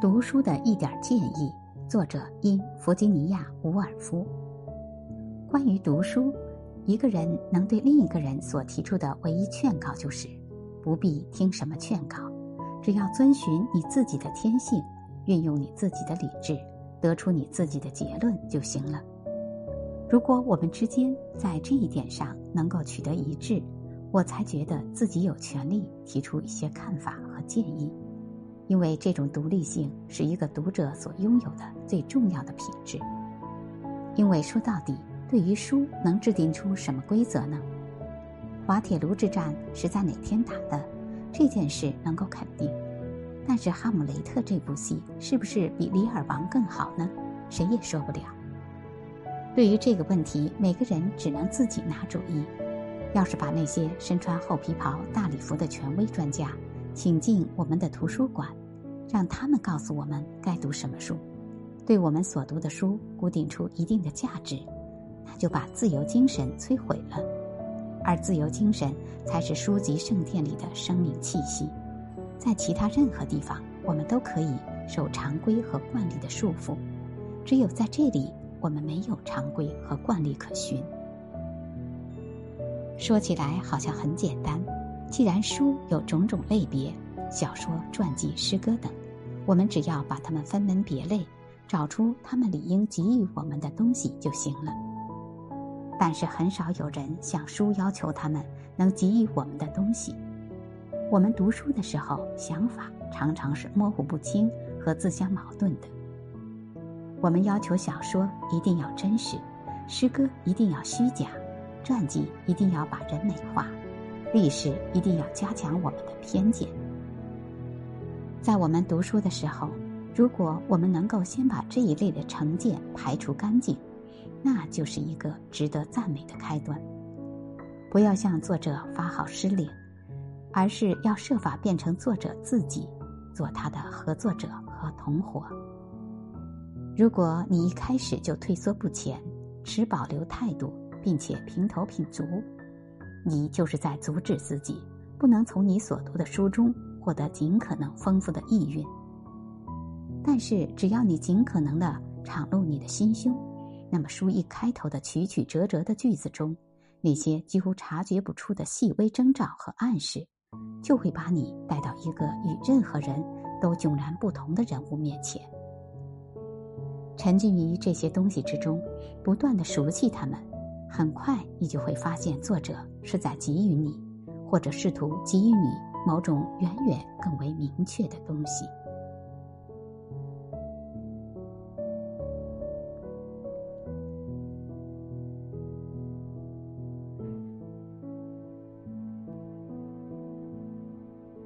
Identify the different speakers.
Speaker 1: 读书的一点建议，作者因弗吉尼亚·伍尔夫。关于读书，一个人能对另一个人所提出的唯一劝告就是：不必听什么劝告，只要遵循你自己的天性，运用你自己的理智，得出你自己的结论就行了。如果我们之间在这一点上能够取得一致，我才觉得自己有权利提出一些看法和建议。因为这种独立性是一个读者所拥有的最重要的品质。因为说到底，对于书能制定出什么规则呢？滑铁卢之战是在哪天打的？这件事能够肯定。但是《哈姆雷特》这部戏是不是比《李尔王》更好呢？谁也说不了。对于这个问题，每个人只能自己拿主意。要是把那些身穿厚皮袍、大礼服的权威专家，请进我们的图书馆，让他们告诉我们该读什么书，对我们所读的书固定出一定的价值，那就把自由精神摧毁了。而自由精神才是书籍圣殿里的生命气息，在其他任何地方，我们都可以受常规和惯例的束缚，只有在这里，我们没有常规和惯例可循。说起来好像很简单。既然书有种种类别，小说、传记、诗歌等，我们只要把它们分门别类，找出他们理应给予我们的东西就行了。但是很少有人向书要求他们能给予我们的东西。我们读书的时候，想法常常是模糊不清和自相矛盾的。我们要求小说一定要真实，诗歌一定要虚假，传记一定要把人美化。历史一定要加强我们的偏见。在我们读书的时候，如果我们能够先把这一类的成见排除干净，那就是一个值得赞美的开端。不要向作者发号施令，而是要设法变成作者自己，做他的合作者和同伙。如果你一开始就退缩不前，持保留态度，并且平头品足。你就是在阻止自己不能从你所读的书中获得尽可能丰富的意蕴。但是，只要你尽可能的敞露你的心胸，那么书一开头的曲曲折折的句子中，那些几乎察觉不出的细微征兆和暗示，就会把你带到一个与任何人都迥然不同的人物面前。沉浸于这些东西之中，不断的熟悉他们。很快，你就会发现，作者是在给予你，或者试图给予你某种远远更为明确的东西。